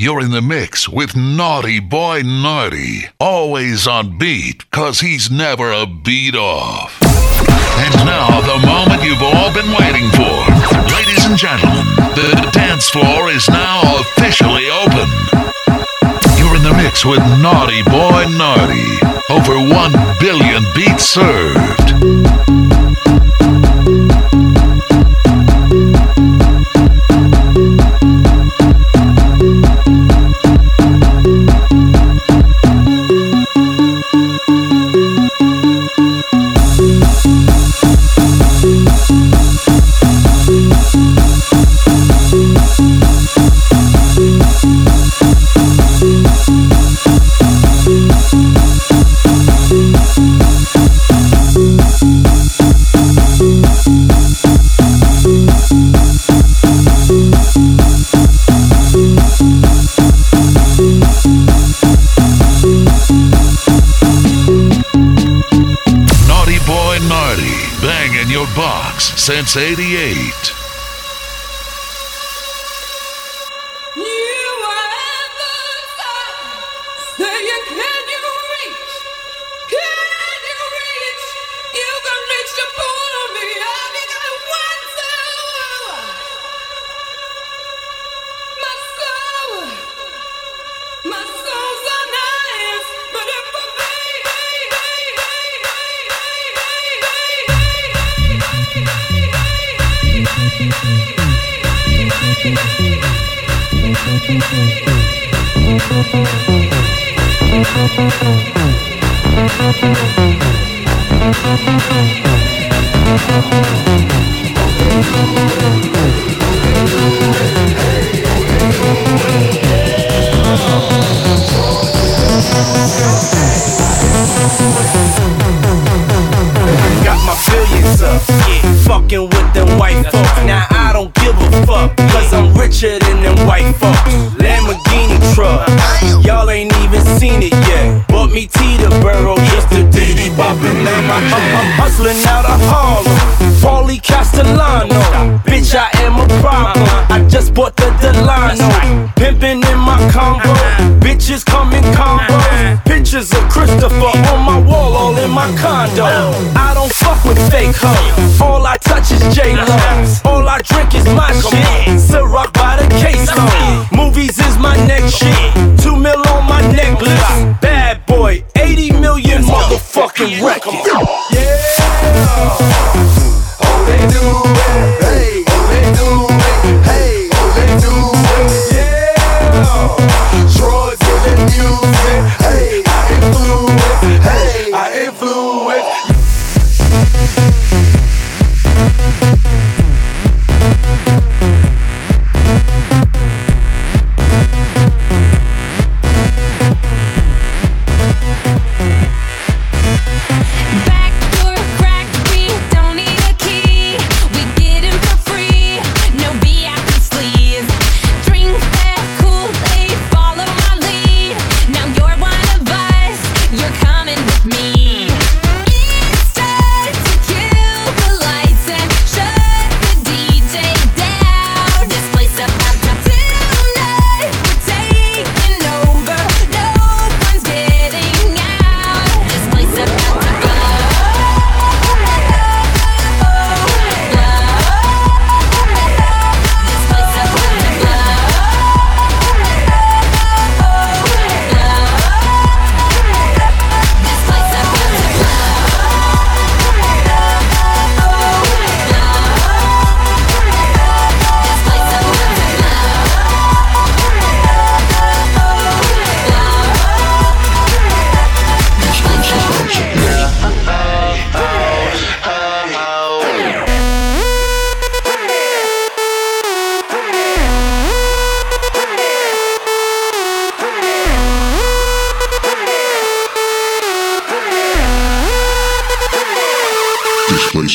You're in the mix with Naughty Boy Naughty. Always on beat, cause he's never a beat off. And now, the moment you've all been waiting for. Ladies and gentlemen, the dance floor is now officially open. You're in the mix with Naughty Boy Naughty. Over 1 billion beats served. Since 88. Fucking with them white folks. Now I don't give a fuck, cause I'm richer than them white folks. Lamborghini truck, y'all ain't even seen it yet. Bought me Teterboro just to diddy bopping. Now my, I'm, I'm hustling out of Harlem. Paulie Castellano, bitch, I am a problem. I just bought the Delano, pimping in my combo. Uh-huh. Bitches come in combos. Uh-huh. Pictures of Christopher on my wall, all in my condo. Uh-huh. I don't fuck with fake hoes.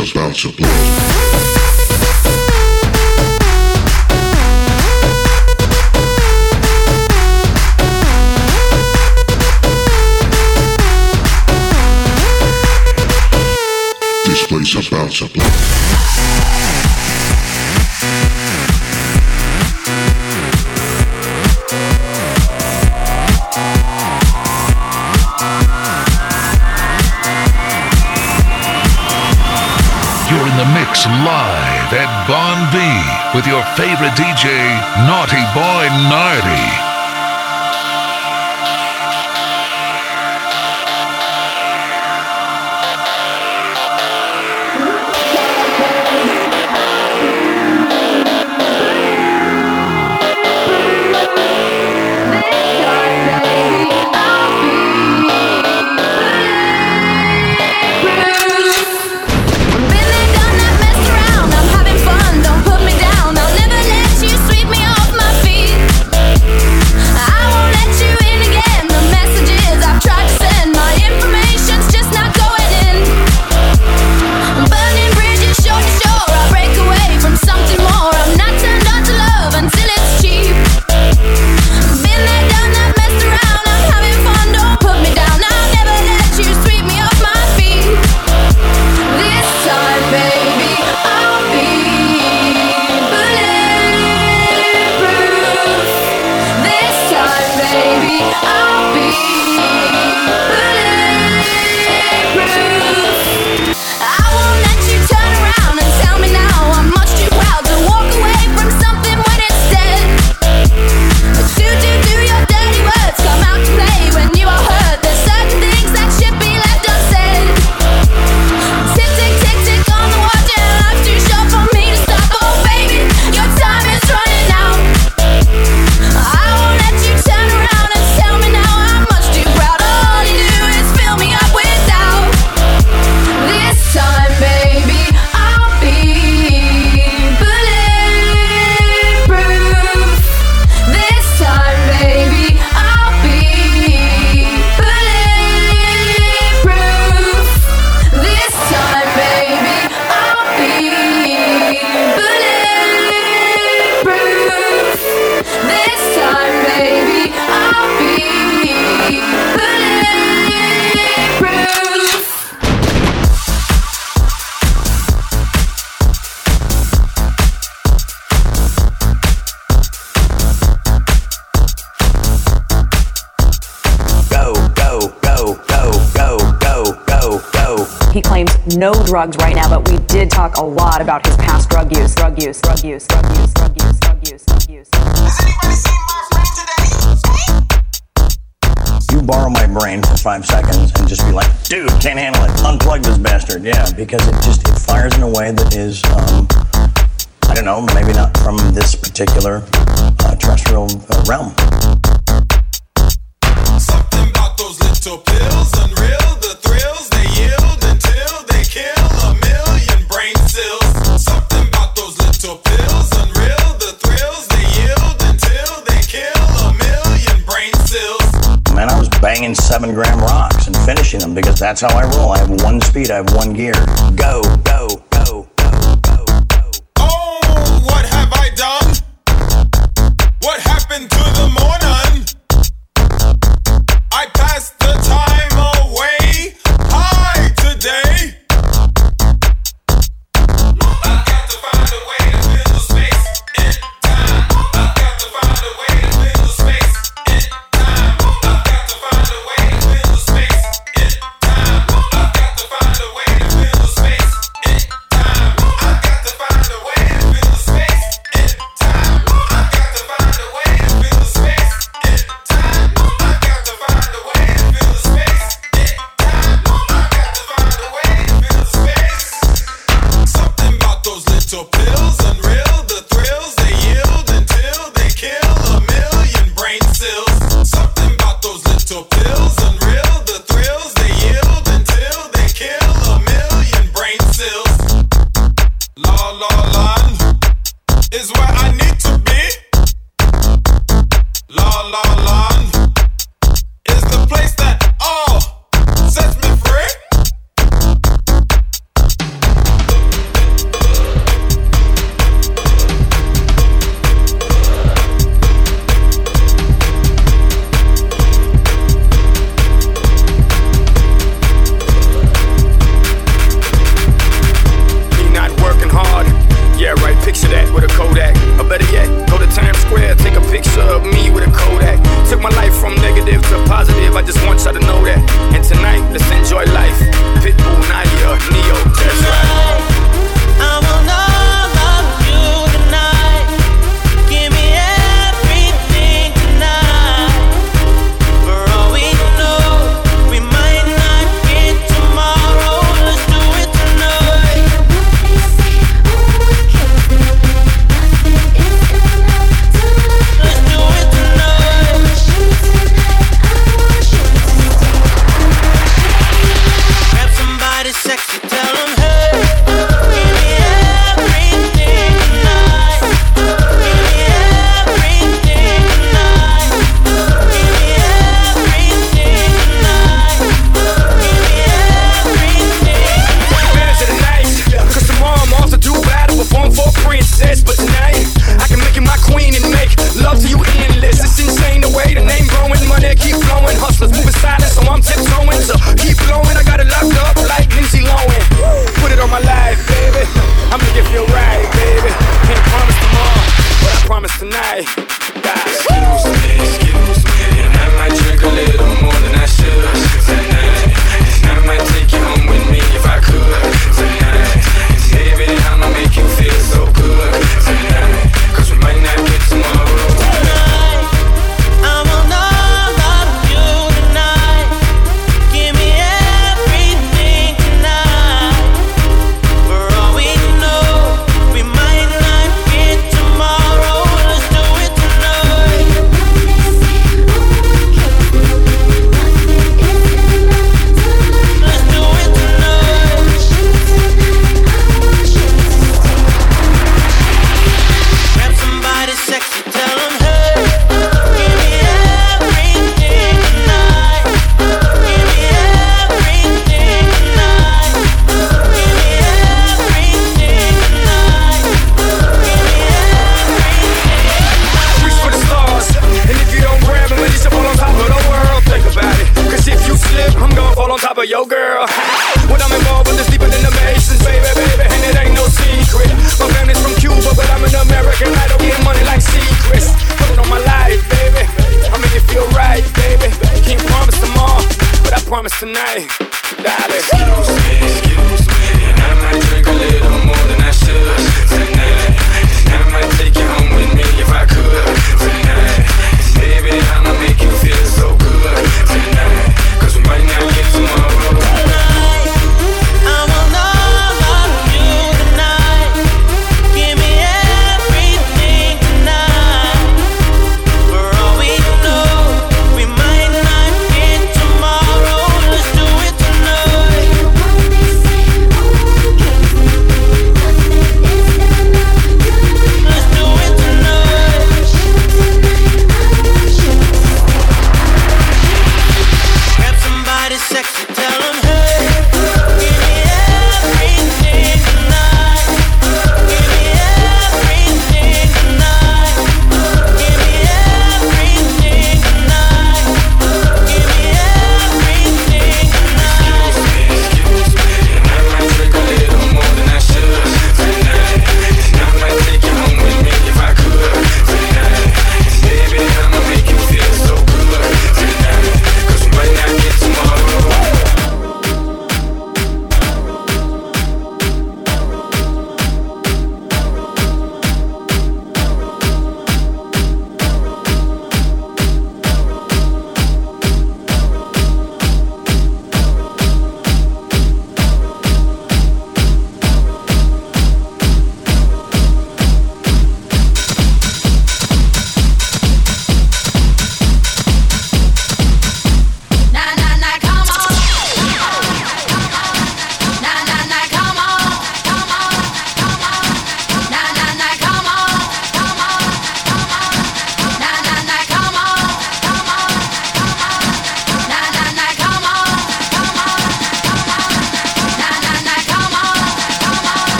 Place about to blow. This place about to blow. at Bon B with your favorite DJ, Naughty Boy Nardi. how I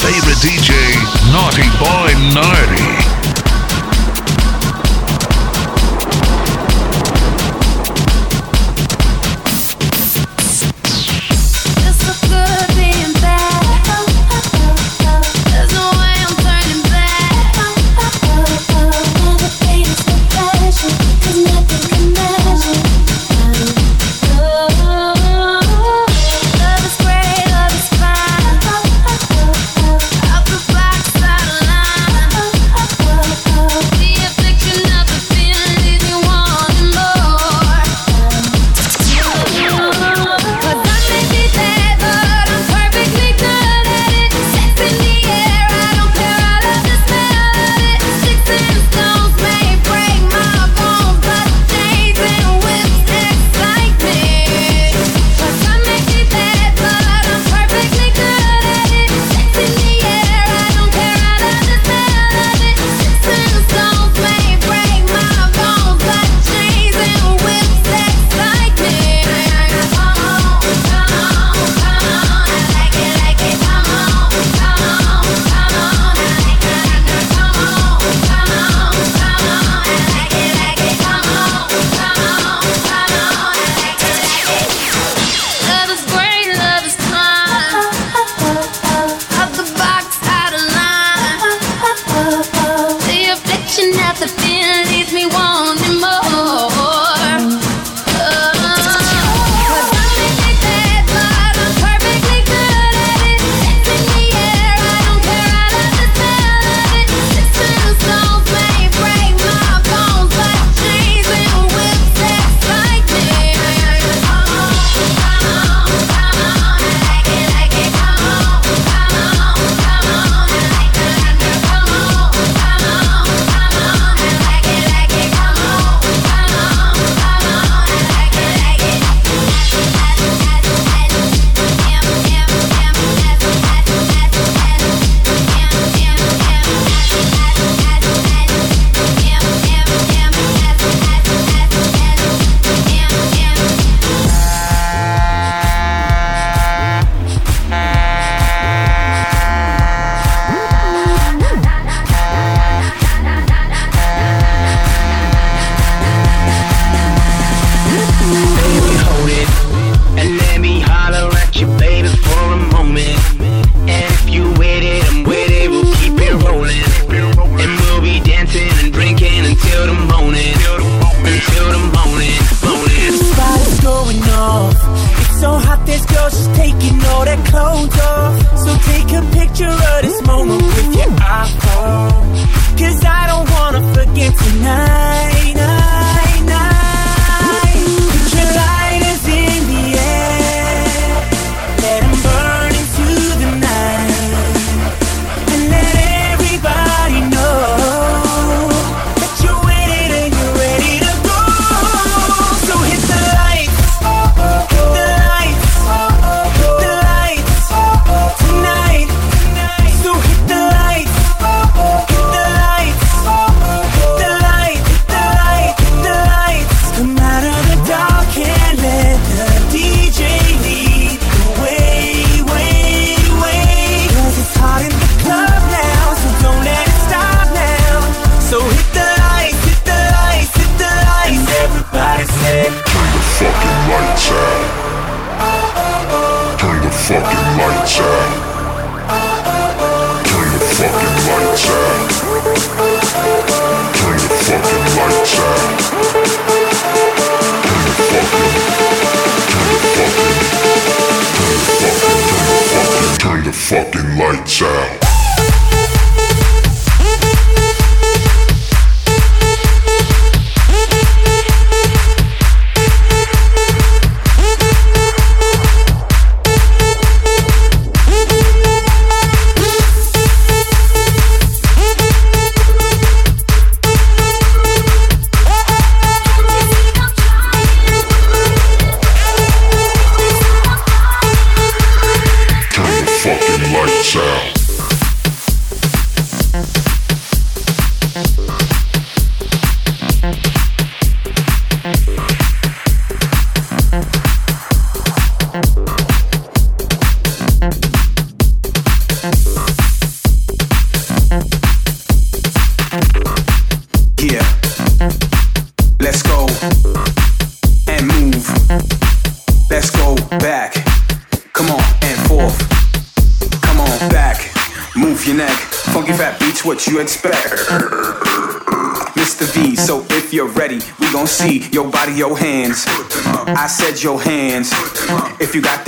favorite DJ, Naughty Boy Nardi.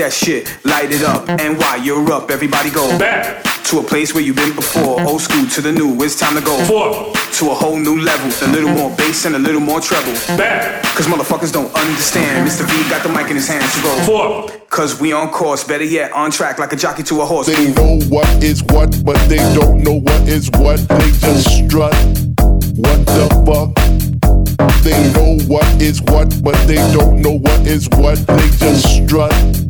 That shit, light it up. And while you're up, everybody go Back. to a place where you've been before. Old school to the new, it's time to go Forth. to a whole new level. A little more bass and a little more treble. Back. Cause motherfuckers don't understand. Mr. V got the mic in his hands to go. Forth. Cause we on course, better yet, on track like a jockey to a horse. They know what is what, but they don't know what is what. They just strut. What the fuck? They know what is what, but they don't know what is what. They just strut.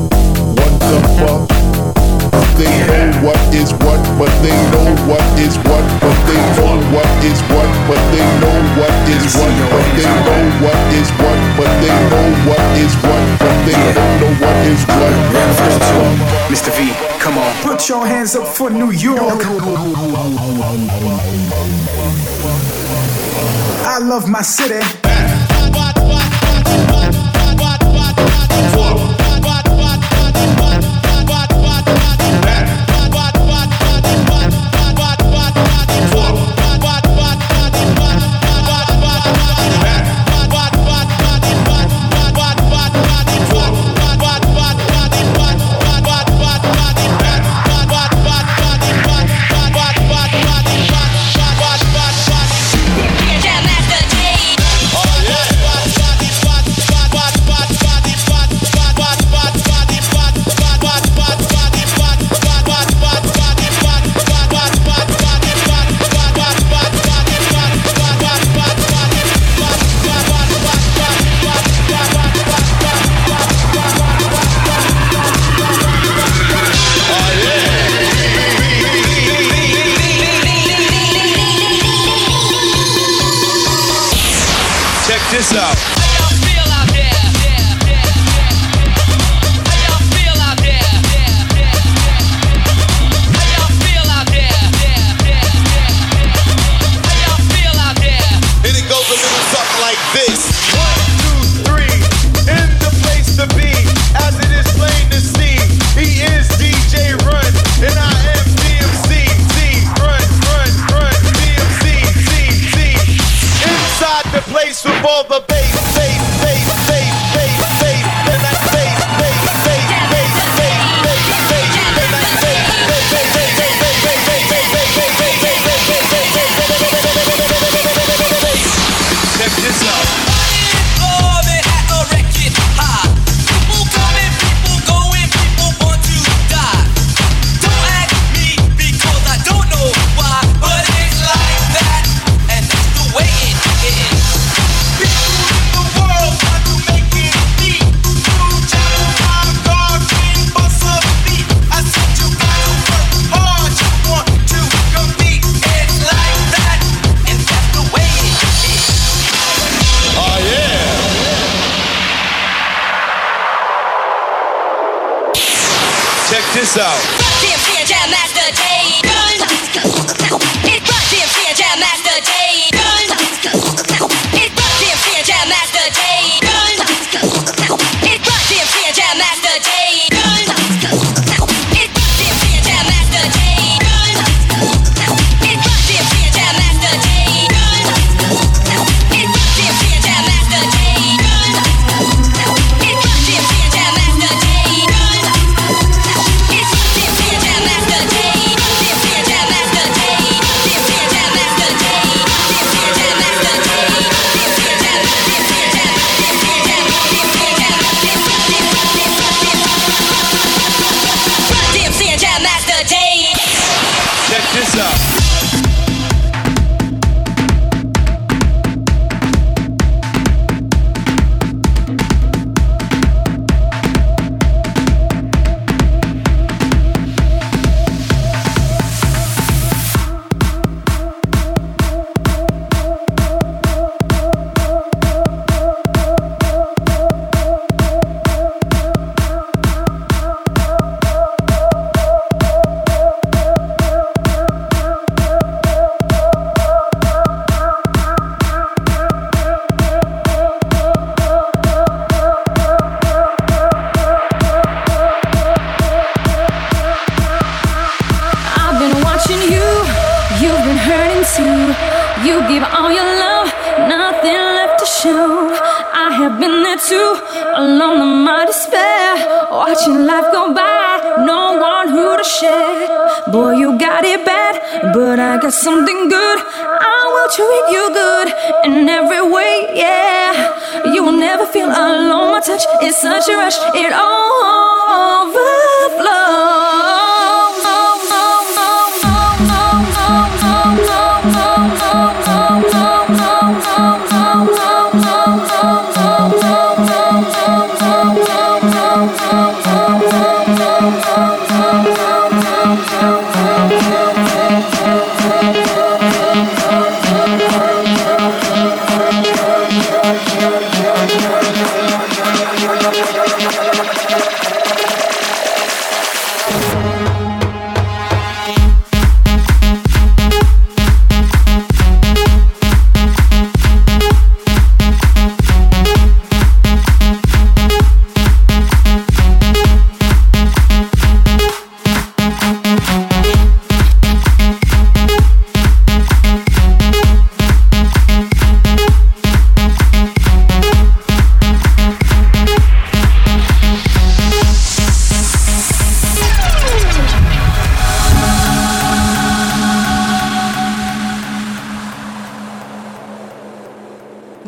What the fuck? They know what is what, but they know what is what, but they know what is what, but they know what is what, but they know what is what, but they know what is what, but they don't know what is what. What the fuck? Mr. V, come on. Put your hands up for New York. I love my city. Jam Master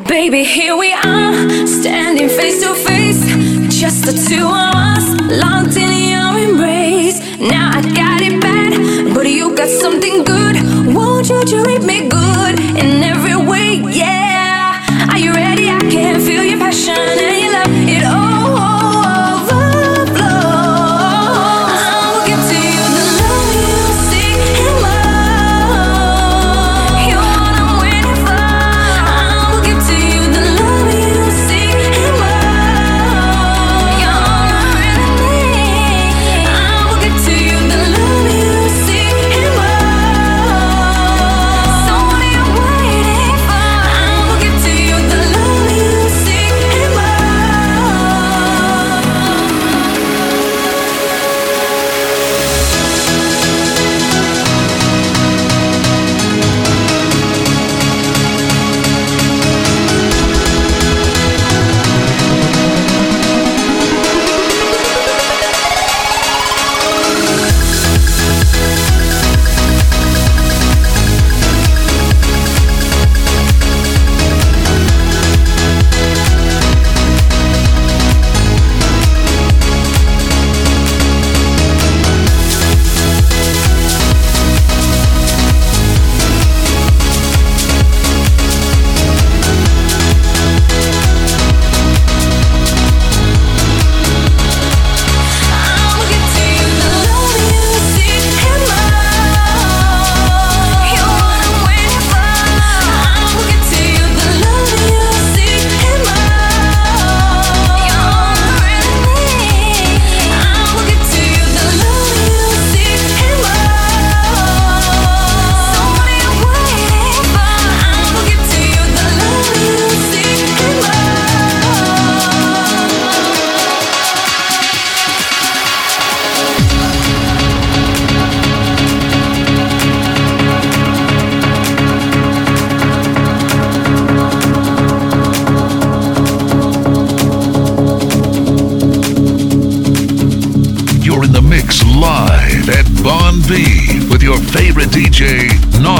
Baby, here we are, standing face to face. Just the two of us, locked in your embrace. Now I got it bad, but you got something good. Won't you treat me?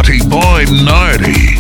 Naughty Boy Nardy.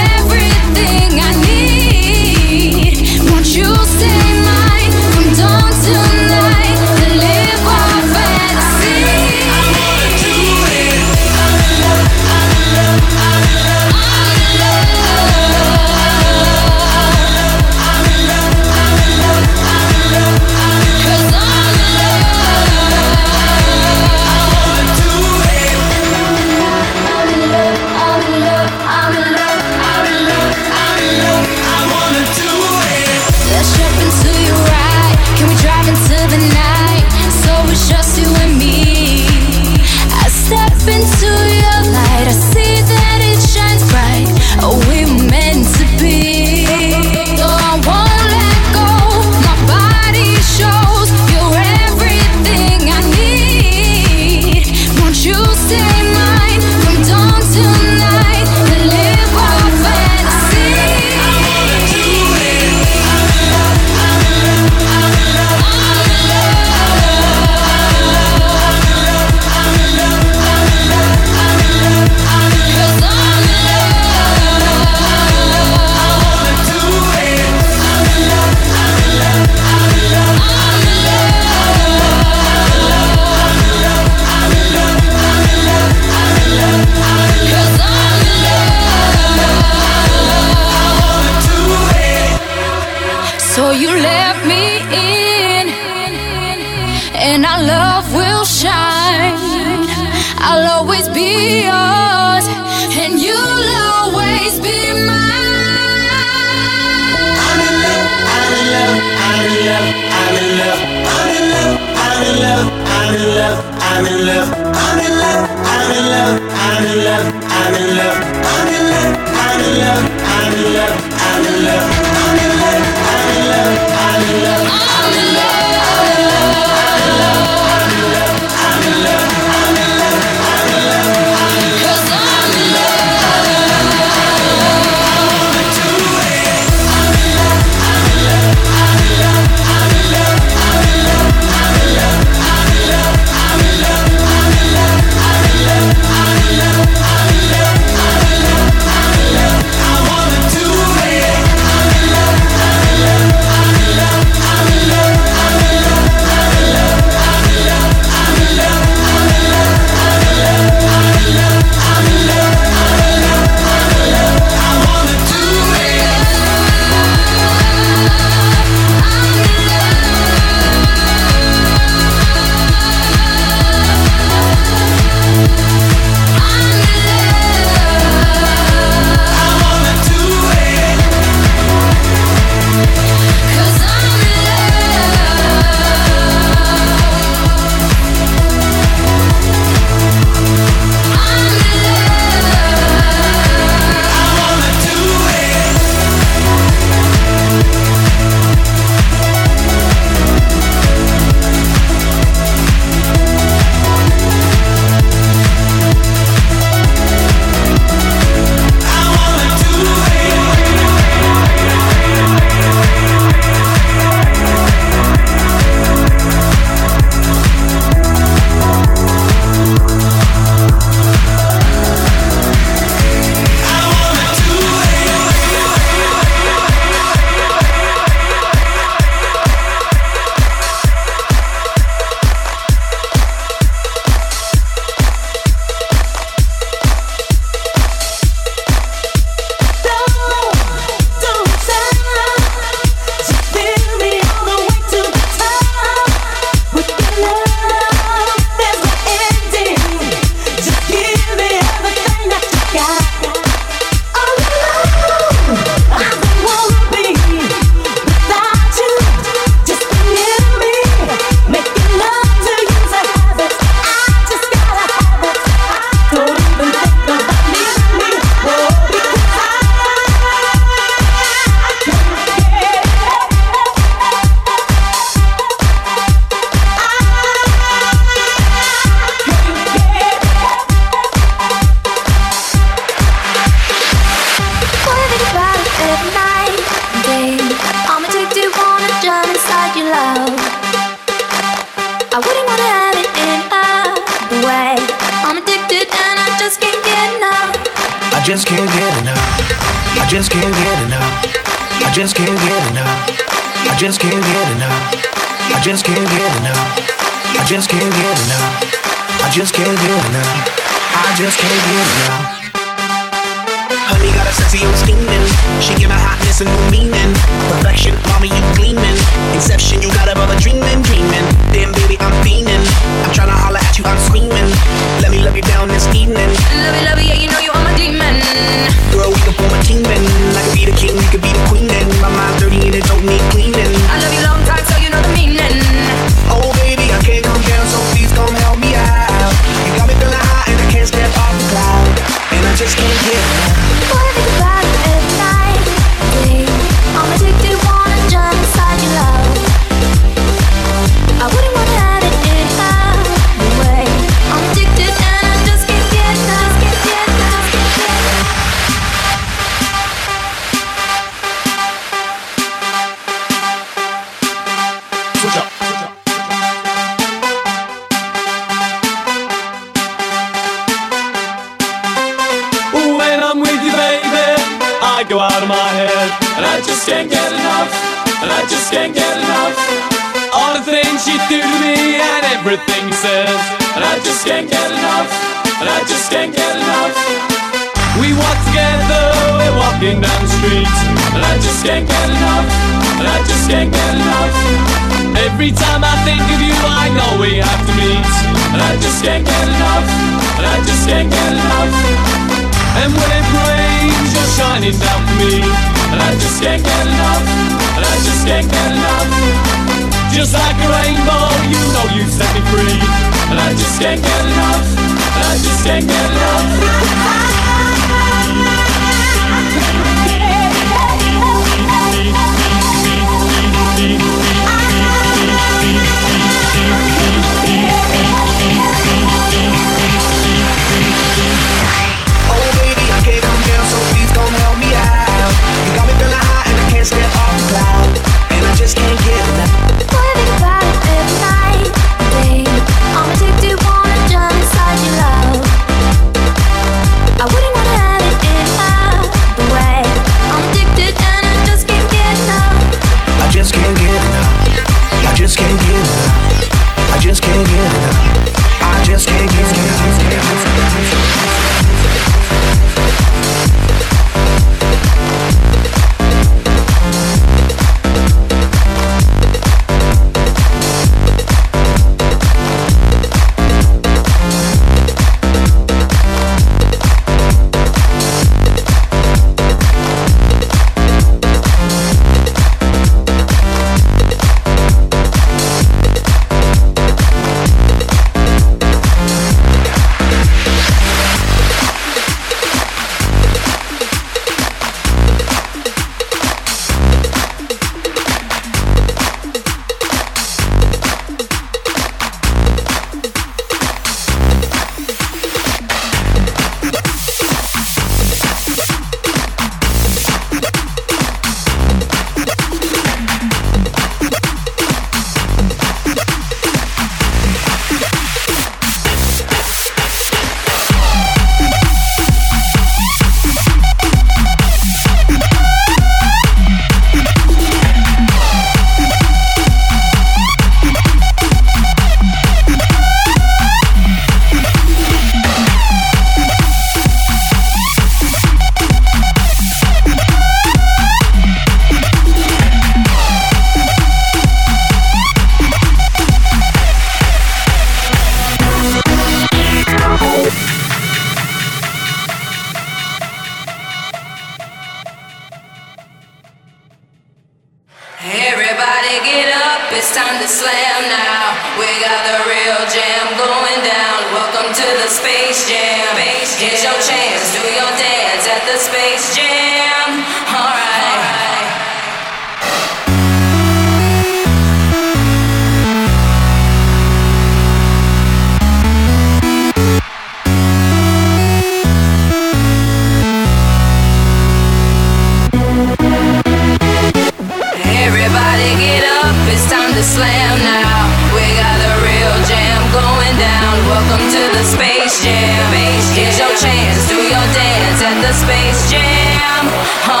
Space Jam.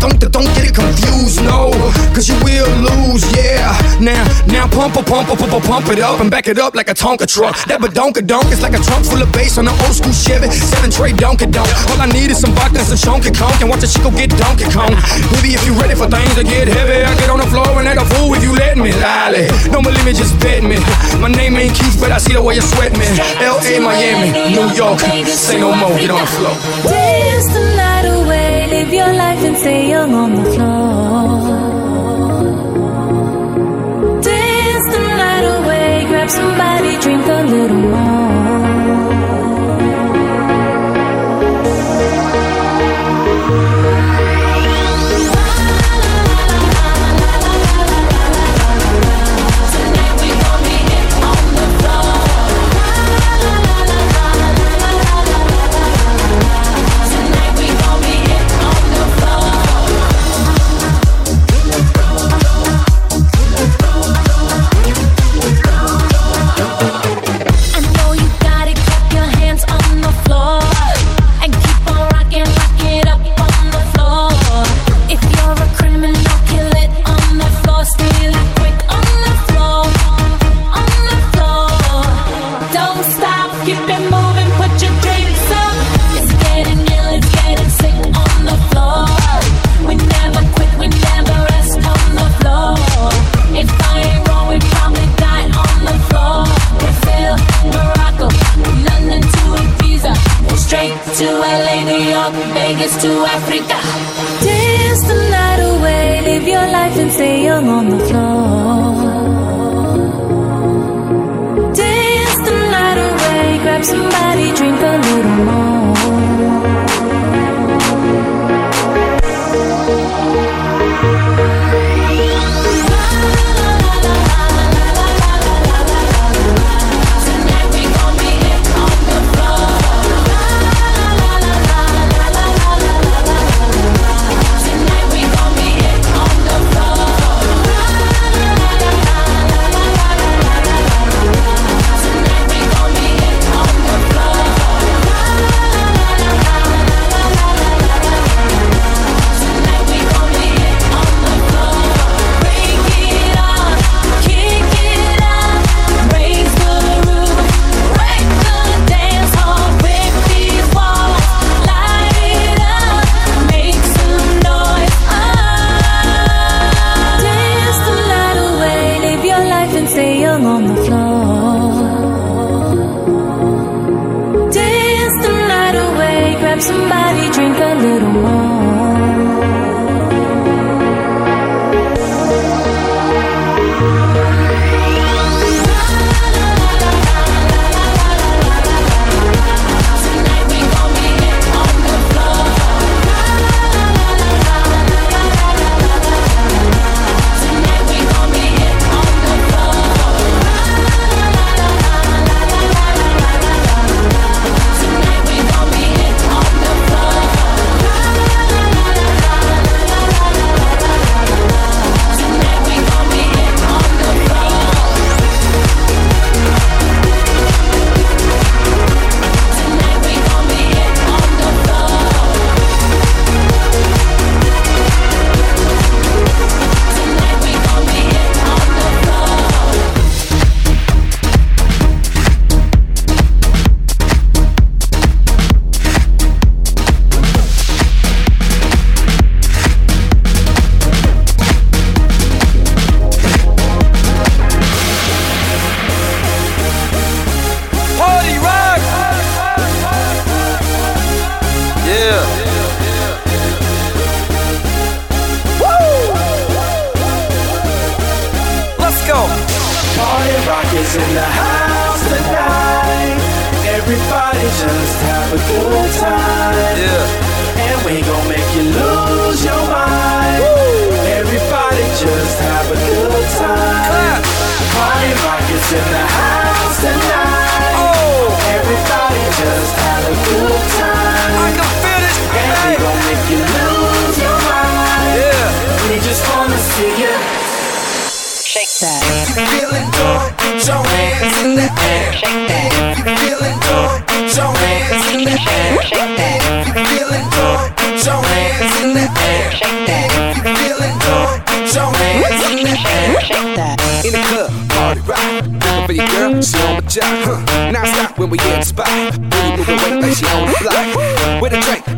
Don't, don't, get it confused. No, cause you will lose, yeah. Now, now pump, a pump, pump, pump, pump it up and back it up like a Tonka truck. That badonka donk is like a trunk full of bass on an old school Chevy. Seven tray donkey donk. All I need is some vodka and some chunky conk and watch a chico get donkey kong. Baby, if you ready for things to get heavy, I get on the floor and act a fool if you let me. Lolly, don't believe me, just bet me. My name ain't Keith, but I see the way you sweat me. L.A., Miami, New York, say no more, get on the floor. Dance the night away, live your life and stay young on the floor. Dance the night away, grab somebody, drink a little more.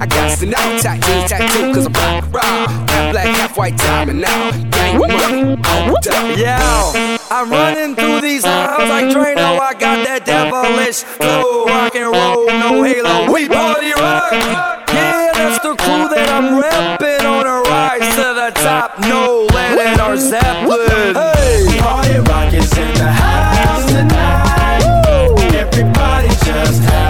I got to know. Tattoo, tattoo, cause I'm black, raw. Half black, half white, diamond now. Gang money, on the top. I'm running through these halls like Drano. I got that devilish flow, rock and roll, no halo. We party rock. Yeah, that's the crew that I'm repping on a rise to the top. No Lennon or Zeppelin. Hey, Party rock is in the house tonight. Everybody just have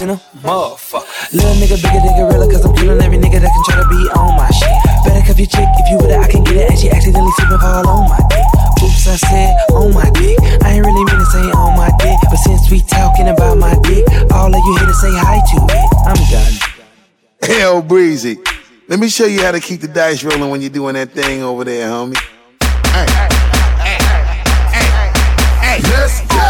fresh than a motherfucker. Little nigga bigger than gorilla, cause I'm killing every nigga that can try to be on my shit. Better cuff your chick if you with it, I can get it. And she accidentally slipping fall on my dick. Oops, I said on my dick. I ain't really mean to say on my dick. But since we talking about my dick, all of you here to say hi to it. I'm done. Hell, Breezy. Let me show you how to keep the dice rolling when you're doing that thing over there, homie. Hey, hey, hey, hey, let's go!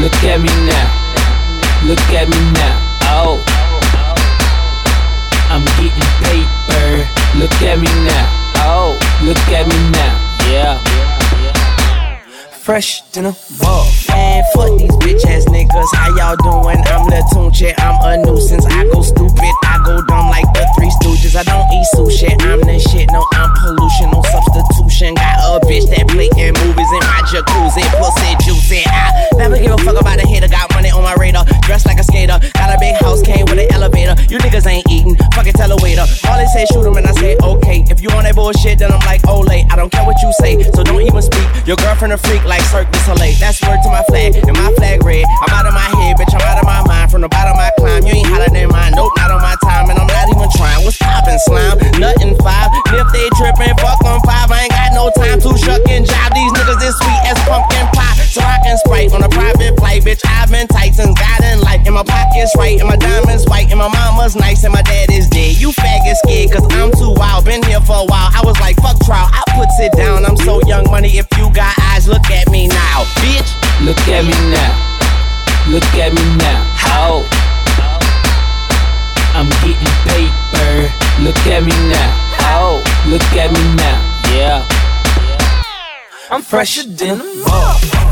Look at me now. Look at me now. Oh. I'm getting paper. Look at me now. Oh. Look at me now. Yeah. Fresh than a bug. Man, fuck these bitch ass niggas. How y'all doing? I'm the Tunechi. I'm a nuisance. I go stupid. I go dumb like the Three Stooges. I don't eat sushi. I'm the shit. No, I'm pollution. No substitution. Got a bitch that play in movies in my jacuzzi. Pussy juicy. I never give a fuck about a hater. Got money on my radar. Dressed like a skater. Got a big house. Came with an elevator. You niggas ain't eating. Fucking tell a waiter. All they say shoot 'em and I say okay. If you on that bullshit, then I'm like, late. I don't care what you say. So don't even speak. Your girlfriend a freak like Cirque du Soleil. That's word to my flag, and my flag red. I'm out of my head, bitch. I'm out of my mind. From the bottom I climb, you ain't hotter than mine. Nope, not on my time, and I'm not even trying. What's poppin', slime? Nothing five. If they trippin', fuck on five. I ain't got no time to shuck and jive. These niggas is sweet as pumpkin pie. I can sprite on a private flight, bitch. I've been tight since God in life. And my pockets right, and my diamonds white, and my mama's nice, and my dad is dead. You faggot scared, cause I'm too wild. Been here for a while. I was like, fuck trial. I puts it down. I'm so young money. If you got eyes, look at me now, bitch. Look at me now. Look at me now. Oh. I'm getting paper. Look at me now. Oh. Look at me now. Yeah. I'm fresher than a bug.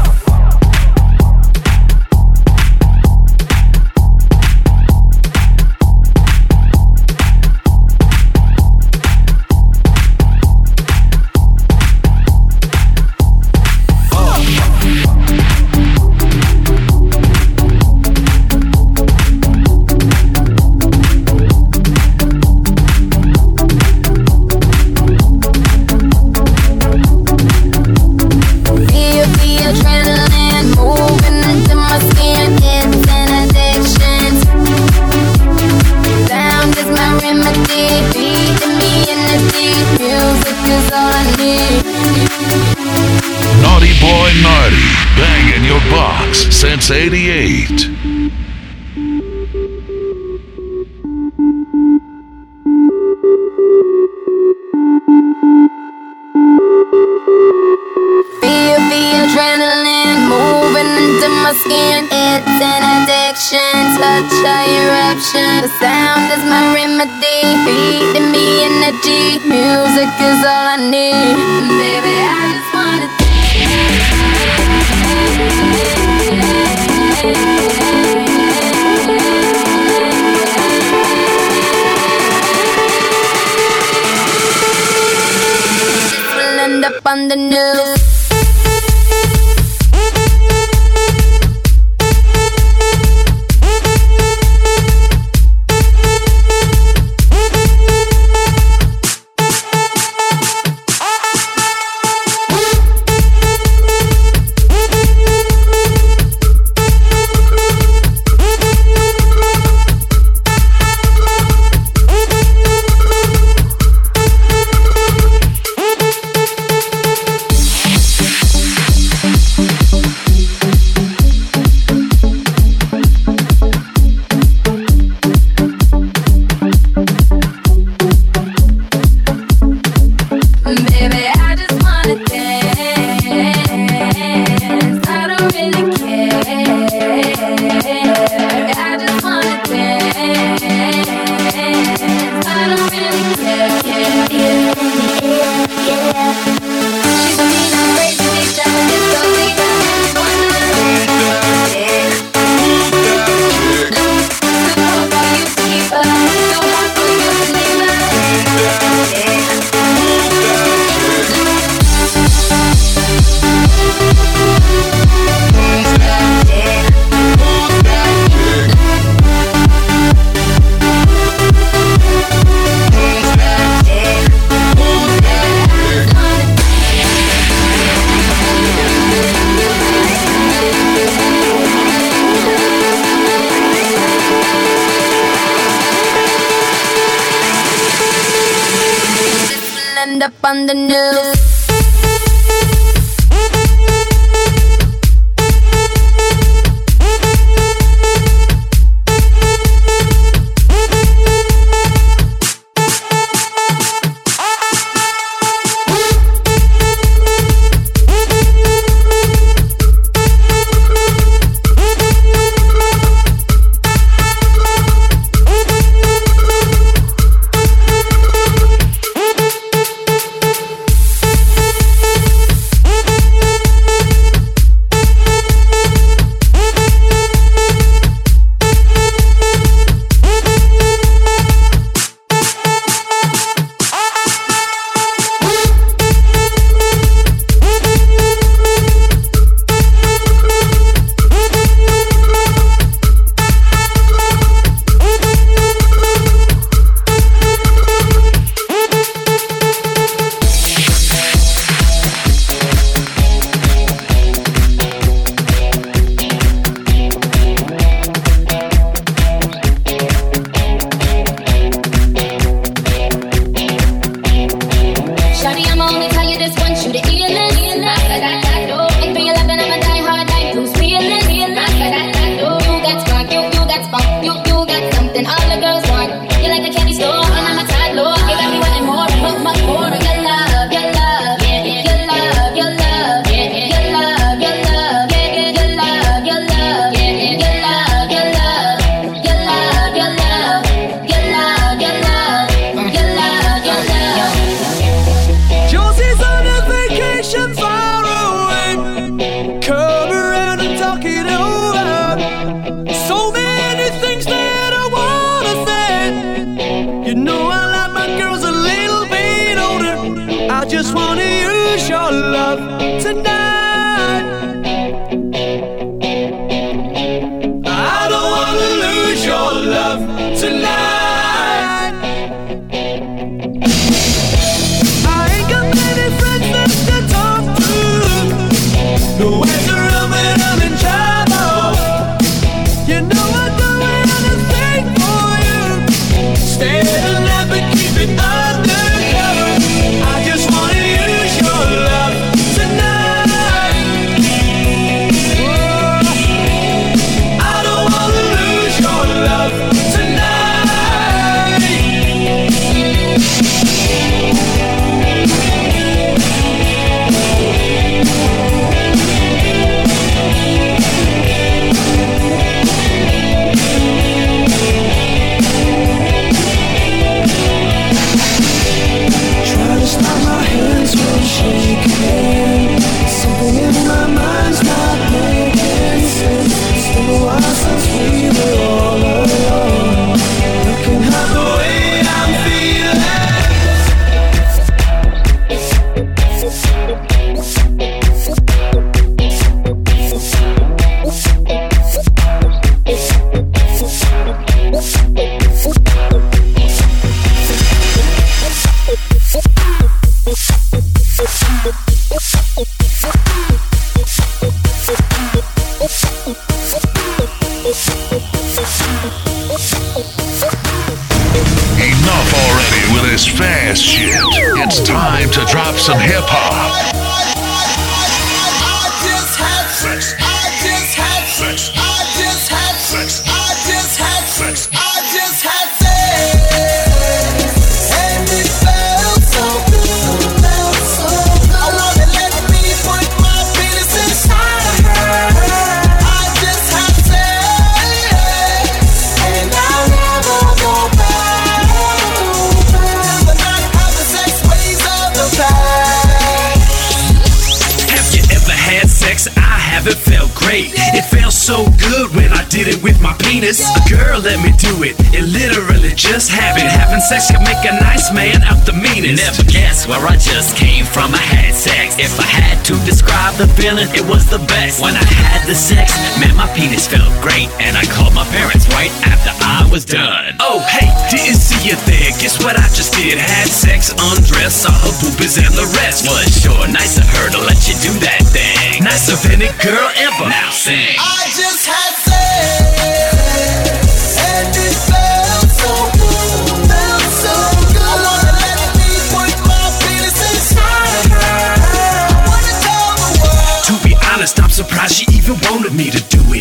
If I had to describe the feeling, it was the best. When I had the sex, man, my penis felt great. And I called my parents right after I was done. Oh, hey, didn't see you there. Guess what I just did? Had sex, undressed, saw her boobies and the rest. Was sure nice of her to let you do that thing. Nice of any girl ever. Now sing. I just had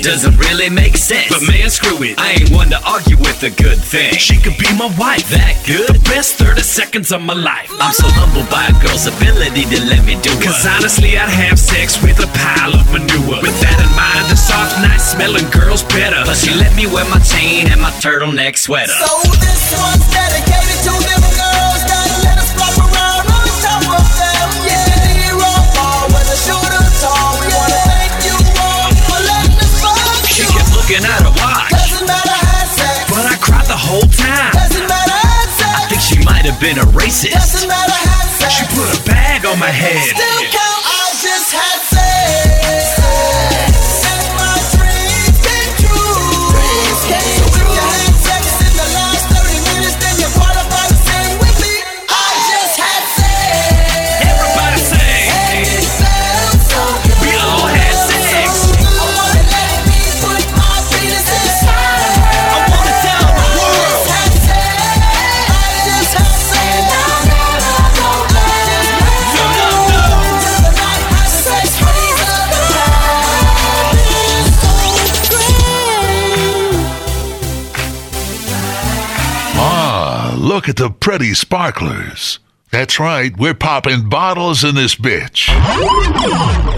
doesn't really make sense. But man, screw it, I ain't one to argue with a good thing. She could be my wife, that good. The best 30 seconds of my life. I'm so humbled by a girl's ability to let me do it. Cause honestly, I'd have sex with a pile of manure. With that in mind, the soft, nice smelling girl's better. But she let me wear my chain and my turtleneck sweater. So this one's dedicated to been a racist. She put a bag on my head. at the pretty sparklers. That's right, we're popping bottles in this bitch.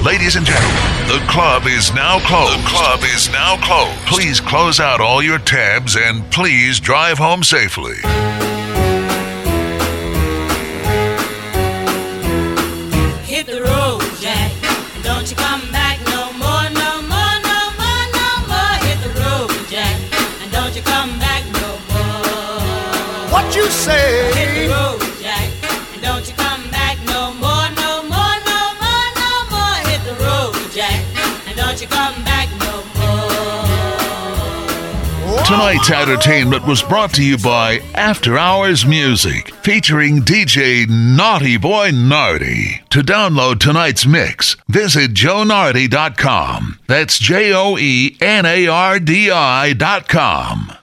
Ladies and gentlemen, the club is now closed. The club is now closed. Please close out all your tabs and please drive home safely. Tonight's entertainment was brought to you by After Hours Music, featuring DJ Naughty Boy Nardi. To download tonight's mix, visit joenardi.com. That's J O E N A R D I.com.